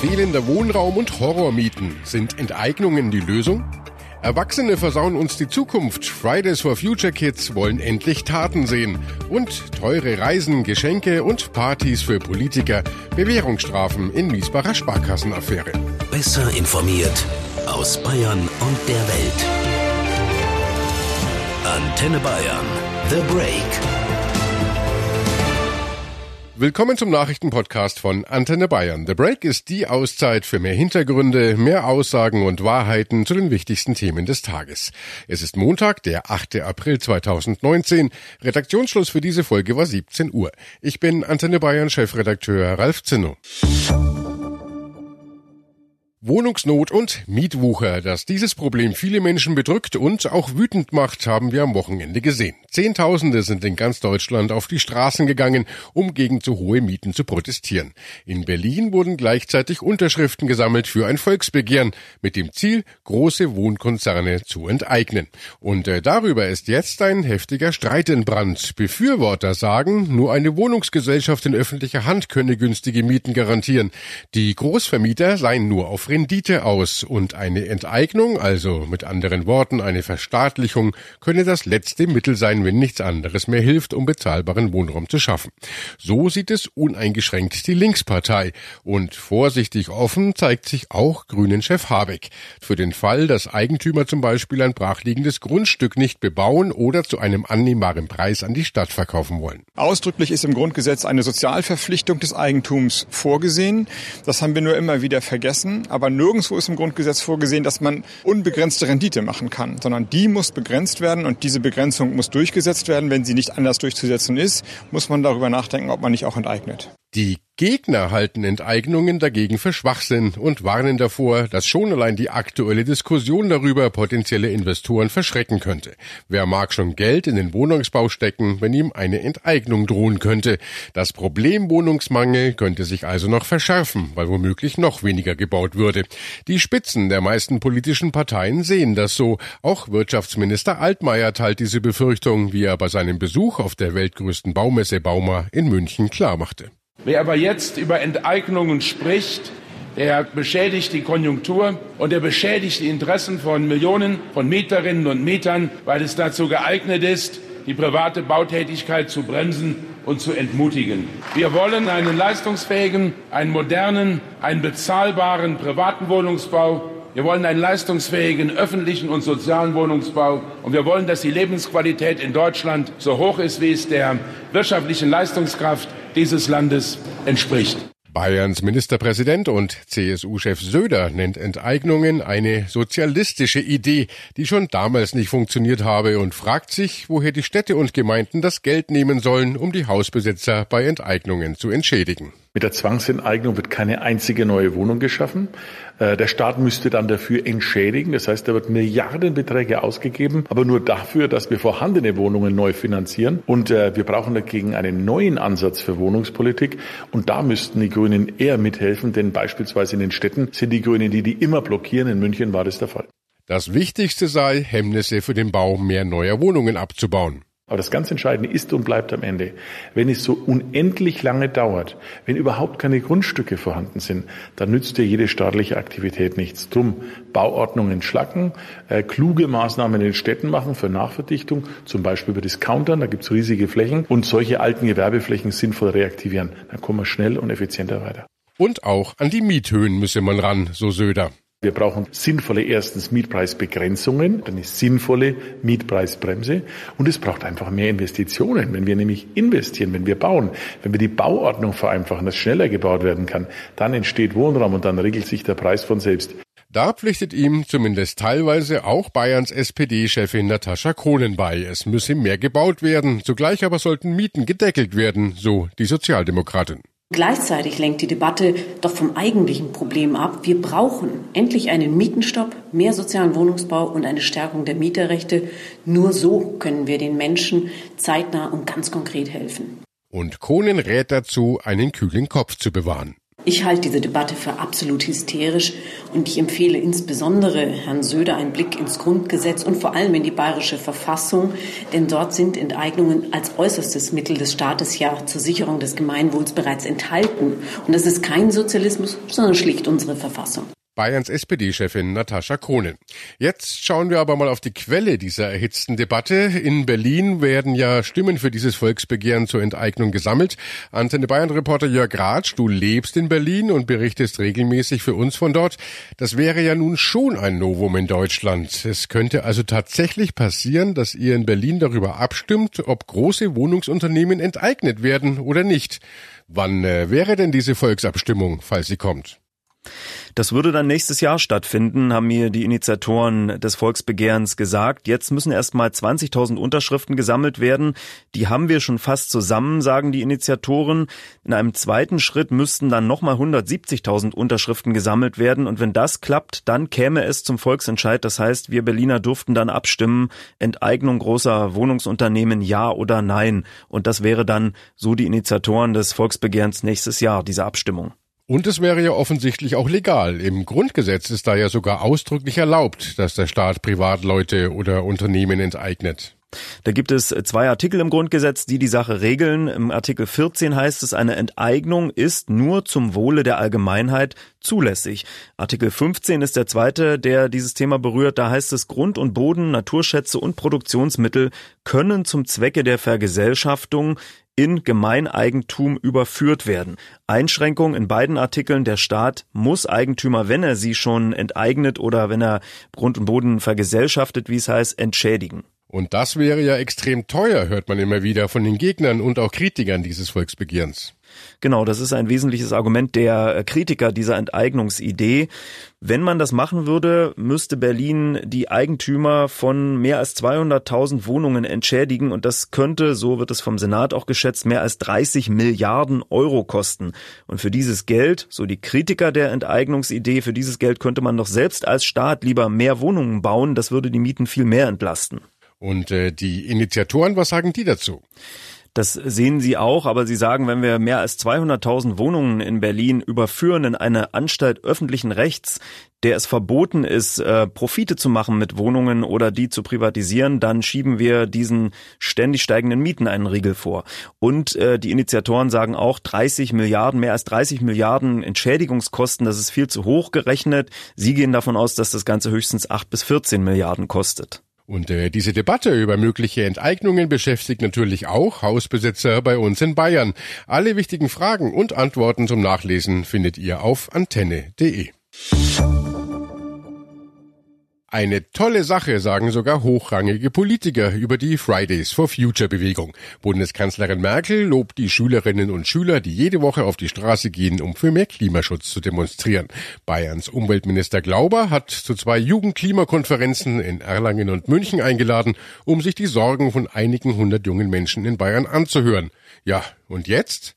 Fehlender Wohnraum und Horrormieten. Sind Enteignungen die Lösung? Erwachsene versauen uns die Zukunft. Fridays for Future Kids wollen endlich Taten sehen. Und teure Reisen, Geschenke und Partys für Politiker. Bewährungsstrafen in Miesbacher Sparkassenaffäre. Besser informiert aus Bayern und der Welt. Antenne Bayern. The Break. Willkommen zum Nachrichtenpodcast von Antenne Bayern. The Break ist die Auszeit für mehr Hintergründe, mehr Aussagen und Wahrheiten zu den wichtigsten Themen des Tages. Es ist Montag, der 8. April 2019. Redaktionsschluss für diese Folge war 17 Uhr. Ich bin Antenne Bayern Chefredakteur Ralf Zinno. Wohnungsnot und Mietwucher. Dass dieses Problem viele Menschen bedrückt und auch wütend macht, haben wir am Wochenende gesehen. Zehntausende sind in ganz Deutschland auf die Straßen gegangen, um gegen zu hohe Mieten zu protestieren. In Berlin wurden gleichzeitig Unterschriften gesammelt für ein Volksbegehren mit dem Ziel, große Wohnkonzerne zu enteignen. Und äh, darüber ist jetzt ein heftiger Streit in Brand. Befürworter sagen, nur eine Wohnungsgesellschaft in öffentlicher Hand könne günstige Mieten garantieren. Die Großvermieter seien nur auf Rendite aus und eine Enteignung, also mit anderen Worten eine Verstaatlichung, könne das letzte Mittel sein, wenn nichts anderes mehr hilft, um bezahlbaren Wohnraum zu schaffen. So sieht es uneingeschränkt die Linkspartei und vorsichtig offen zeigt sich auch Grünen-Chef Habeck. Für den Fall, dass Eigentümer zum Beispiel ein brachliegendes Grundstück nicht bebauen oder zu einem annehmbaren Preis an die Stadt verkaufen wollen. Ausdrücklich ist im Grundgesetz eine Sozialverpflichtung des Eigentums vorgesehen. Das haben wir nur immer wieder vergessen. Aber aber nirgendwo ist im Grundgesetz vorgesehen, dass man unbegrenzte Rendite machen kann, sondern die muss begrenzt werden und diese Begrenzung muss durchgesetzt werden. Wenn sie nicht anders durchzusetzen ist, muss man darüber nachdenken, ob man nicht auch enteignet. Die Gegner halten Enteignungen dagegen für Schwachsinn und warnen davor, dass schon allein die aktuelle Diskussion darüber potenzielle Investoren verschrecken könnte. Wer mag schon Geld in den Wohnungsbau stecken, wenn ihm eine Enteignung drohen könnte? Das Problem Wohnungsmangel könnte sich also noch verschärfen, weil womöglich noch weniger gebaut würde. Die Spitzen der meisten politischen Parteien sehen das so. Auch Wirtschaftsminister Altmaier teilt diese Befürchtung, wie er bei seinem Besuch auf der weltgrößten Baumesse Bauma in München klarmachte. Wer aber jetzt über Enteignungen spricht, der beschädigt die Konjunktur und er beschädigt die Interessen von Millionen von Mieterinnen und Mietern, weil es dazu geeignet ist, die private Bautätigkeit zu bremsen und zu entmutigen. Wir wollen einen leistungsfähigen, einen modernen, einen bezahlbaren privaten Wohnungsbau. Wir wollen einen leistungsfähigen öffentlichen und sozialen Wohnungsbau. Und wir wollen, dass die Lebensqualität in Deutschland so hoch ist, wie es der wirtschaftlichen Leistungskraft dieses Landes entspricht. Bayerns Ministerpräsident und CSU-Chef Söder nennt Enteignungen eine sozialistische Idee, die schon damals nicht funktioniert habe und fragt sich, woher die Städte und Gemeinden das Geld nehmen sollen, um die Hausbesitzer bei Enteignungen zu entschädigen. Mit der Zwangsenteignung wird keine einzige neue Wohnung geschaffen. Äh, der Staat müsste dann dafür entschädigen. Das heißt, da wird Milliardenbeträge ausgegeben, aber nur dafür, dass wir vorhandene Wohnungen neu finanzieren. Und äh, wir brauchen dagegen einen neuen Ansatz für Wohnungspolitik. Und da müssten die Grünen eher mithelfen, denn beispielsweise in den Städten sind die Grünen die, die immer blockieren. In München war das der Fall. Das Wichtigste sei, Hemmnisse für den Bau mehr neuer Wohnungen abzubauen. Aber das ganz Entscheidende ist und bleibt am Ende, wenn es so unendlich lange dauert, wenn überhaupt keine Grundstücke vorhanden sind, dann nützt dir jede staatliche Aktivität nichts. Drum Bauordnungen schlacken, äh, kluge Maßnahmen in den Städten machen für Nachverdichtung, zum Beispiel über Discountern, da gibt's riesige Flächen und solche alten Gewerbeflächen sinnvoll reaktivieren. Dann kommen wir schnell und effizienter weiter. Und auch an die Miethöhen müsse man ran, so Söder. Wir brauchen sinnvolle erstens Mietpreisbegrenzungen, eine sinnvolle Mietpreisbremse und es braucht einfach mehr Investitionen. Wenn wir nämlich investieren, wenn wir bauen, wenn wir die Bauordnung vereinfachen, dass schneller gebaut werden kann, dann entsteht Wohnraum und dann regelt sich der Preis von selbst. Da pflichtet ihm zumindest teilweise auch Bayerns SPD-Chefin Natascha Kohlen bei. Es müsse mehr gebaut werden, zugleich aber sollten Mieten gedeckelt werden, so die Sozialdemokratin. Gleichzeitig lenkt die Debatte doch vom eigentlichen Problem ab. Wir brauchen endlich einen Mietenstopp, mehr sozialen Wohnungsbau und eine Stärkung der Mieterrechte. Nur so können wir den Menschen zeitnah und ganz konkret helfen. Und Kohnen rät dazu, einen kühlen Kopf zu bewahren. Ich halte diese Debatte für absolut hysterisch und ich empfehle insbesondere Herrn Söder einen Blick ins Grundgesetz und vor allem in die bayerische Verfassung, denn dort sind Enteignungen als äußerstes Mittel des Staates ja zur Sicherung des Gemeinwohls bereits enthalten. Und das ist kein Sozialismus, sondern schlicht unsere Verfassung. Bayerns SPD-Chefin Natascha Krone. Jetzt schauen wir aber mal auf die Quelle dieser erhitzten Debatte. In Berlin werden ja Stimmen für dieses Volksbegehren zur Enteignung gesammelt. Antenne Bayern-Reporter Jörg Ratsch, du lebst in Berlin und berichtest regelmäßig für uns von dort. Das wäre ja nun schon ein Novum in Deutschland. Es könnte also tatsächlich passieren, dass ihr in Berlin darüber abstimmt, ob große Wohnungsunternehmen enteignet werden oder nicht. Wann äh, wäre denn diese Volksabstimmung, falls sie kommt? Das würde dann nächstes Jahr stattfinden, haben mir die Initiatoren des Volksbegehrens gesagt. Jetzt müssen erst mal 20.000 Unterschriften gesammelt werden. Die haben wir schon fast zusammen, sagen die Initiatoren. In einem zweiten Schritt müssten dann nochmal 170.000 Unterschriften gesammelt werden. Und wenn das klappt, dann käme es zum Volksentscheid. Das heißt, wir Berliner durften dann abstimmen, Enteignung großer Wohnungsunternehmen, ja oder nein. Und das wäre dann, so die Initiatoren des Volksbegehrens, nächstes Jahr, diese Abstimmung. Und es wäre ja offensichtlich auch legal. Im Grundgesetz ist da ja sogar ausdrücklich erlaubt, dass der Staat Privatleute oder Unternehmen enteignet. Da gibt es zwei Artikel im Grundgesetz, die die Sache regeln. Im Artikel 14 heißt es, eine Enteignung ist nur zum Wohle der Allgemeinheit zulässig. Artikel 15 ist der zweite, der dieses Thema berührt. Da heißt es, Grund und Boden, Naturschätze und Produktionsmittel können zum Zwecke der Vergesellschaftung in Gemeineigentum überführt werden. Einschränkung in beiden Artikeln. Der Staat muss Eigentümer, wenn er sie schon enteignet oder wenn er Grund und Boden vergesellschaftet, wie es heißt, entschädigen. Und das wäre ja extrem teuer, hört man immer wieder von den Gegnern und auch Kritikern dieses Volksbegehrens. Genau, das ist ein wesentliches Argument der äh, Kritiker dieser Enteignungsidee. Wenn man das machen würde, müsste Berlin die Eigentümer von mehr als 200.000 Wohnungen entschädigen und das könnte, so wird es vom Senat auch geschätzt, mehr als 30 Milliarden Euro kosten. Und für dieses Geld, so die Kritiker der Enteignungsidee, für dieses Geld könnte man doch selbst als Staat lieber mehr Wohnungen bauen, das würde die Mieten viel mehr entlasten. Und äh, die Initiatoren, was sagen die dazu? Das sehen Sie auch, aber Sie sagen, wenn wir mehr als 200.000 Wohnungen in Berlin überführen in eine Anstalt öffentlichen Rechts, der es verboten ist, äh, Profite zu machen mit Wohnungen oder die zu privatisieren, dann schieben wir diesen ständig steigenden Mieten einen Riegel vor. Und äh, die Initiatoren sagen auch 30 Milliarden, mehr als 30 Milliarden Entschädigungskosten, das ist viel zu hoch gerechnet. Sie gehen davon aus, dass das Ganze höchstens 8 bis 14 Milliarden kostet. Und äh, diese Debatte über mögliche Enteignungen beschäftigt natürlich auch Hausbesitzer bei uns in Bayern. Alle wichtigen Fragen und Antworten zum Nachlesen findet ihr auf antenne.de. Eine tolle Sache, sagen sogar hochrangige Politiker über die Fridays for Future Bewegung. Bundeskanzlerin Merkel lobt die Schülerinnen und Schüler, die jede Woche auf die Straße gehen, um für mehr Klimaschutz zu demonstrieren. Bayerns Umweltminister Glauber hat zu zwei Jugendklimakonferenzen in Erlangen und München eingeladen, um sich die Sorgen von einigen hundert jungen Menschen in Bayern anzuhören. Ja, und jetzt?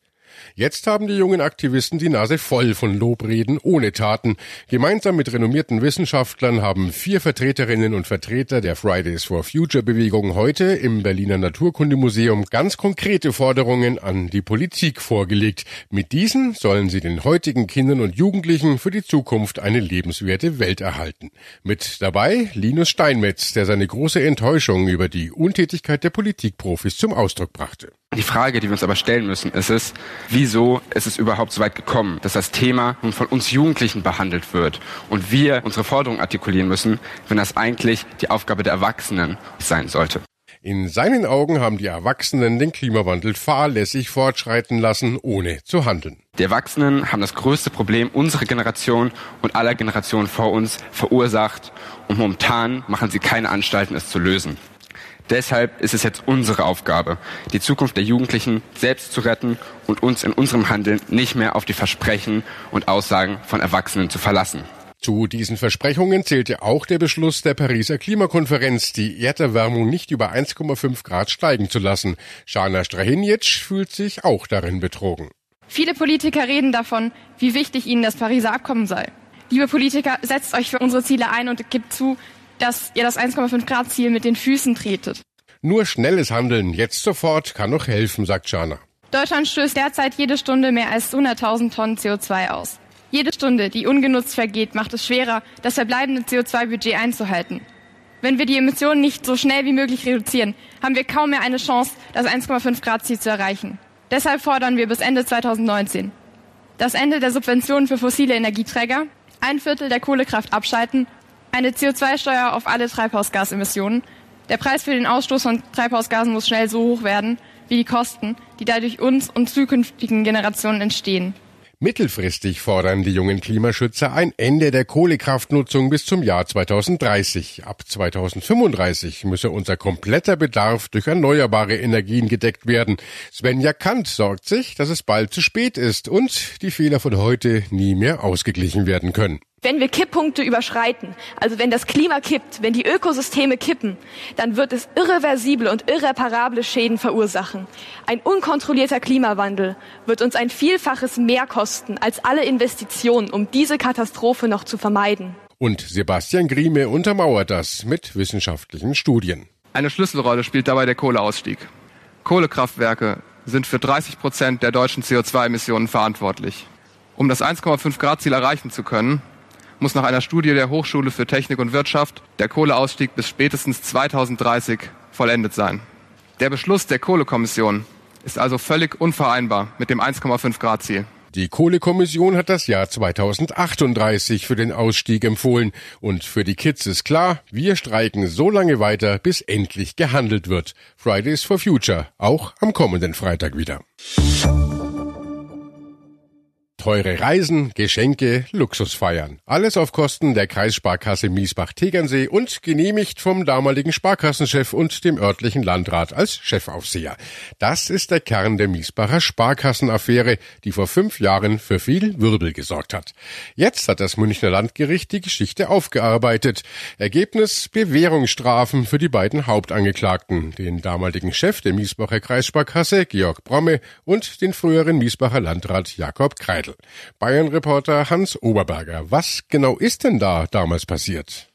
Jetzt haben die jungen Aktivisten die Nase voll von Lobreden ohne Taten. Gemeinsam mit renommierten Wissenschaftlern haben vier Vertreterinnen und Vertreter der Fridays for Future Bewegung heute im Berliner Naturkundemuseum ganz konkrete Forderungen an die Politik vorgelegt. Mit diesen sollen sie den heutigen Kindern und Jugendlichen für die Zukunft eine lebenswerte Welt erhalten. Mit dabei Linus Steinmetz, der seine große Enttäuschung über die Untätigkeit der Politikprofis zum Ausdruck brachte. Die Frage, die wir uns aber stellen müssen, ist es, wieso ist es überhaupt so weit gekommen, dass das Thema nun von uns Jugendlichen behandelt wird und wir unsere Forderungen artikulieren müssen, wenn das eigentlich die Aufgabe der Erwachsenen sein sollte. In seinen Augen haben die Erwachsenen den Klimawandel fahrlässig fortschreiten lassen, ohne zu handeln. Die Erwachsenen haben das größte Problem unserer Generation und aller Generationen vor uns verursacht und momentan machen sie keine Anstalten, es zu lösen. Deshalb ist es jetzt unsere Aufgabe, die Zukunft der Jugendlichen selbst zu retten und uns in unserem Handeln nicht mehr auf die Versprechen und Aussagen von Erwachsenen zu verlassen. Zu diesen Versprechungen zählte auch der Beschluss der Pariser Klimakonferenz, die Erderwärmung nicht über 1,5 Grad steigen zu lassen. Shana Strahinjic fühlt sich auch darin betrogen. Viele Politiker reden davon, wie wichtig ihnen das Pariser Abkommen sei. Liebe Politiker, setzt euch für unsere Ziele ein und gebt zu, dass ihr das 1,5 Grad Ziel mit den Füßen tretet. Nur schnelles Handeln jetzt sofort kann noch helfen, sagt Jana. Deutschland stößt derzeit jede Stunde mehr als 100.000 Tonnen CO2 aus. Jede Stunde, die ungenutzt vergeht, macht es schwerer, das verbleibende CO2-Budget einzuhalten. Wenn wir die Emissionen nicht so schnell wie möglich reduzieren, haben wir kaum mehr eine Chance, das 1,5 Grad Ziel zu erreichen. Deshalb fordern wir bis Ende 2019 das Ende der Subventionen für fossile Energieträger, ein Viertel der Kohlekraft abschalten, eine CO2-Steuer auf alle Treibhausgasemissionen. Der Preis für den Ausstoß von Treibhausgasen muss schnell so hoch werden wie die Kosten, die dadurch uns und zukünftigen Generationen entstehen. Mittelfristig fordern die jungen Klimaschützer ein Ende der Kohlekraftnutzung bis zum Jahr 2030. Ab 2035 müsse unser kompletter Bedarf durch erneuerbare Energien gedeckt werden. Svenja Kant sorgt sich, dass es bald zu spät ist und die Fehler von heute nie mehr ausgeglichen werden können. Wenn wir Kipppunkte überschreiten, also wenn das Klima kippt, wenn die Ökosysteme kippen, dann wird es irreversible und irreparable Schäden verursachen. Ein unkontrollierter Klimawandel wird uns ein Vielfaches mehr kosten als alle Investitionen, um diese Katastrophe noch zu vermeiden. Und Sebastian Grieme untermauert das mit wissenschaftlichen Studien. Eine Schlüsselrolle spielt dabei der Kohleausstieg. Kohlekraftwerke sind für 30 Prozent der deutschen CO2-Emissionen verantwortlich. Um das 1,5 Grad Ziel erreichen zu können, muss nach einer Studie der Hochschule für Technik und Wirtschaft der Kohleausstieg bis spätestens 2030 vollendet sein. Der Beschluss der Kohlekommission ist also völlig unvereinbar mit dem 1,5 Grad Ziel. Die Kohlekommission hat das Jahr 2038 für den Ausstieg empfohlen. Und für die Kids ist klar, wir streiken so lange weiter, bis endlich gehandelt wird. Fridays for Future, auch am kommenden Freitag wieder. Teure Reisen, Geschenke, Luxusfeiern. Alles auf Kosten der Kreissparkasse Miesbach-Tegernsee und genehmigt vom damaligen Sparkassenchef und dem örtlichen Landrat als Chefaufseher. Das ist der Kern der Miesbacher Sparkassenaffäre, die vor fünf Jahren für viel Wirbel gesorgt hat. Jetzt hat das Münchner Landgericht die Geschichte aufgearbeitet. Ergebnis Bewährungsstrafen für die beiden Hauptangeklagten, den damaligen Chef der Miesbacher Kreissparkasse, Georg Bromme, und den früheren Miesbacher Landrat Jakob Kreidel. Bayern-Reporter Hans Oberberger. Was genau ist denn da damals passiert?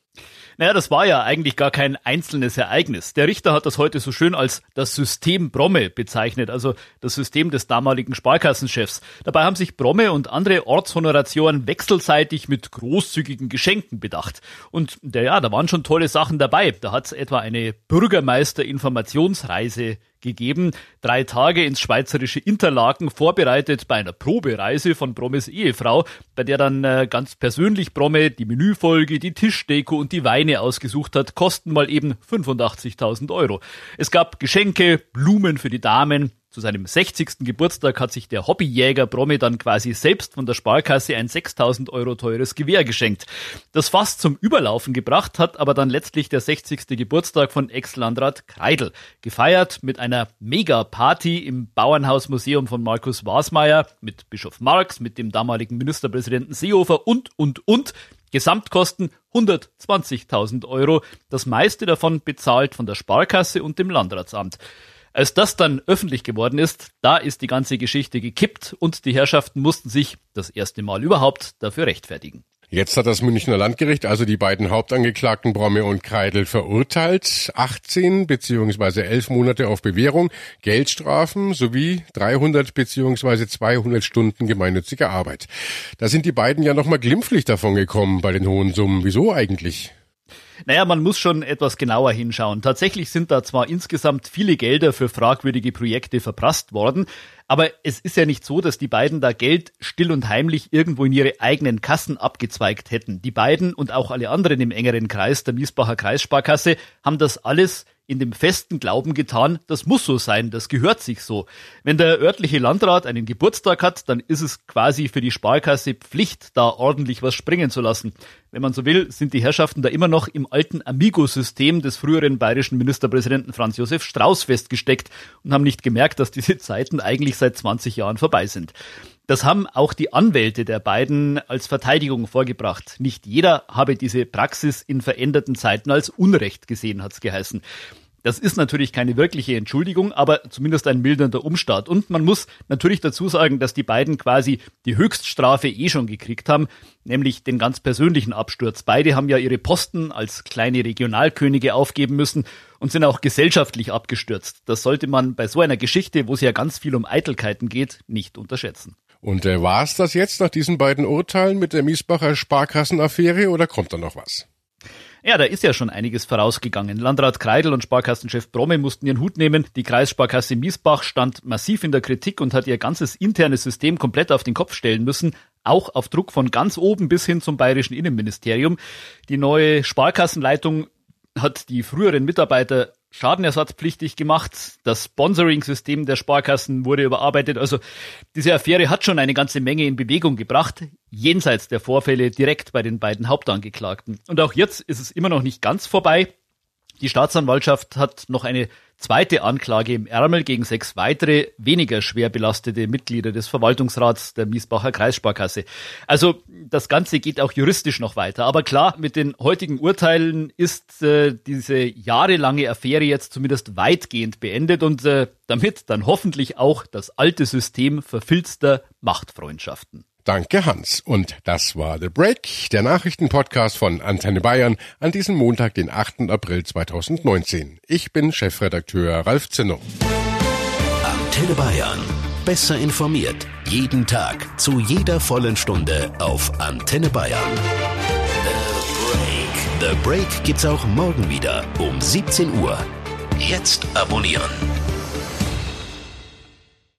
Naja, das war ja eigentlich gar kein einzelnes Ereignis. Der Richter hat das heute so schön als das System Bromme bezeichnet, also das System des damaligen Sparkassenchefs. Dabei haben sich Bromme und andere Ortshonoratioren wechselseitig mit großzügigen Geschenken bedacht. Und ja, da waren schon tolle Sachen dabei. Da hat es etwa eine Bürgermeister-Informationsreise gegeben. Drei Tage ins schweizerische Interlaken, vorbereitet bei einer Probereise von Brommes Ehefrau, bei der dann äh, ganz persönlich Bromme die Menüfolge, die Tischdeko und die Weine ausgesucht hat, kosten mal eben 85.000 Euro. Es gab Geschenke, Blumen für die Damen, zu seinem 60. Geburtstag hat sich der Hobbyjäger Bromme dann quasi selbst von der Sparkasse ein 6000 Euro teures Gewehr geschenkt. Das fast zum Überlaufen gebracht hat aber dann letztlich der 60. Geburtstag von Ex-Landrat Kreidel. Gefeiert mit einer Mega-Party im Bauernhausmuseum von Markus Wasmeier, mit Bischof Marx, mit dem damaligen Ministerpräsidenten Seehofer und, und, und. Gesamtkosten 120.000 Euro, das meiste davon bezahlt von der Sparkasse und dem Landratsamt. Als das dann öffentlich geworden ist, da ist die ganze Geschichte gekippt und die Herrschaften mussten sich das erste Mal überhaupt dafür rechtfertigen. Jetzt hat das Münchner Landgericht also die beiden Hauptangeklagten Bromme und Kreidel verurteilt. 18 bzw. 11 Monate auf Bewährung, Geldstrafen sowie 300 bzw. 200 Stunden gemeinnützige Arbeit. Da sind die beiden ja nochmal glimpflich davon gekommen bei den hohen Summen. Wieso eigentlich? Naja, man muss schon etwas genauer hinschauen. Tatsächlich sind da zwar insgesamt viele Gelder für fragwürdige Projekte verprasst worden, aber es ist ja nicht so, dass die beiden da Geld still und heimlich irgendwo in ihre eigenen Kassen abgezweigt hätten. Die beiden und auch alle anderen im engeren Kreis der Miesbacher Kreissparkasse haben das alles in dem festen Glauben getan, das muss so sein, das gehört sich so. Wenn der örtliche Landrat einen Geburtstag hat, dann ist es quasi für die Sparkasse Pflicht, da ordentlich was springen zu lassen. Wenn man so will, sind die Herrschaften da immer noch im alten Amigo-System des früheren bayerischen Ministerpräsidenten Franz Josef Strauß festgesteckt und haben nicht gemerkt, dass diese Zeiten eigentlich seit 20 Jahren vorbei sind. Das haben auch die Anwälte der beiden als Verteidigung vorgebracht. Nicht jeder habe diese Praxis in veränderten Zeiten als Unrecht gesehen, hat's geheißen. Das ist natürlich keine wirkliche Entschuldigung, aber zumindest ein mildernder Umstart. Und man muss natürlich dazu sagen, dass die beiden quasi die Höchststrafe eh schon gekriegt haben, nämlich den ganz persönlichen Absturz. Beide haben ja ihre Posten als kleine Regionalkönige aufgeben müssen und sind auch gesellschaftlich abgestürzt. Das sollte man bei so einer Geschichte, wo es ja ganz viel um Eitelkeiten geht, nicht unterschätzen. Und äh, war es das jetzt nach diesen beiden Urteilen mit der Miesbacher Sparkassenaffäre oder kommt da noch was? Ja, da ist ja schon einiges vorausgegangen. Landrat Kreidel und Sparkassenchef Bromme mussten ihren Hut nehmen. Die Kreissparkasse Miesbach stand massiv in der Kritik und hat ihr ganzes internes System komplett auf den Kopf stellen müssen. Auch auf Druck von ganz oben bis hin zum bayerischen Innenministerium. Die neue Sparkassenleitung hat die früheren Mitarbeiter schadenersatzpflichtig gemacht. Das Sponsoring-System der Sparkassen wurde überarbeitet. Also diese Affäre hat schon eine ganze Menge in Bewegung gebracht, jenseits der Vorfälle direkt bei den beiden Hauptangeklagten. Und auch jetzt ist es immer noch nicht ganz vorbei. Die Staatsanwaltschaft hat noch eine zweite Anklage im Ärmel gegen sechs weitere, weniger schwer belastete Mitglieder des Verwaltungsrats der Miesbacher Kreissparkasse. Also das Ganze geht auch juristisch noch weiter. Aber klar, mit den heutigen Urteilen ist äh, diese jahrelange Affäre jetzt zumindest weitgehend beendet und äh, damit dann hoffentlich auch das alte System verfilzter Machtfreundschaften. Danke, Hans. Und das war The Break, der Nachrichtenpodcast von Antenne Bayern an diesem Montag, den 8. April 2019. Ich bin Chefredakteur Ralf Zinno. Antenne Bayern. Besser informiert. Jeden Tag. Zu jeder vollen Stunde auf Antenne Bayern. The Break. The Break gibt's auch morgen wieder um 17 Uhr. Jetzt abonnieren.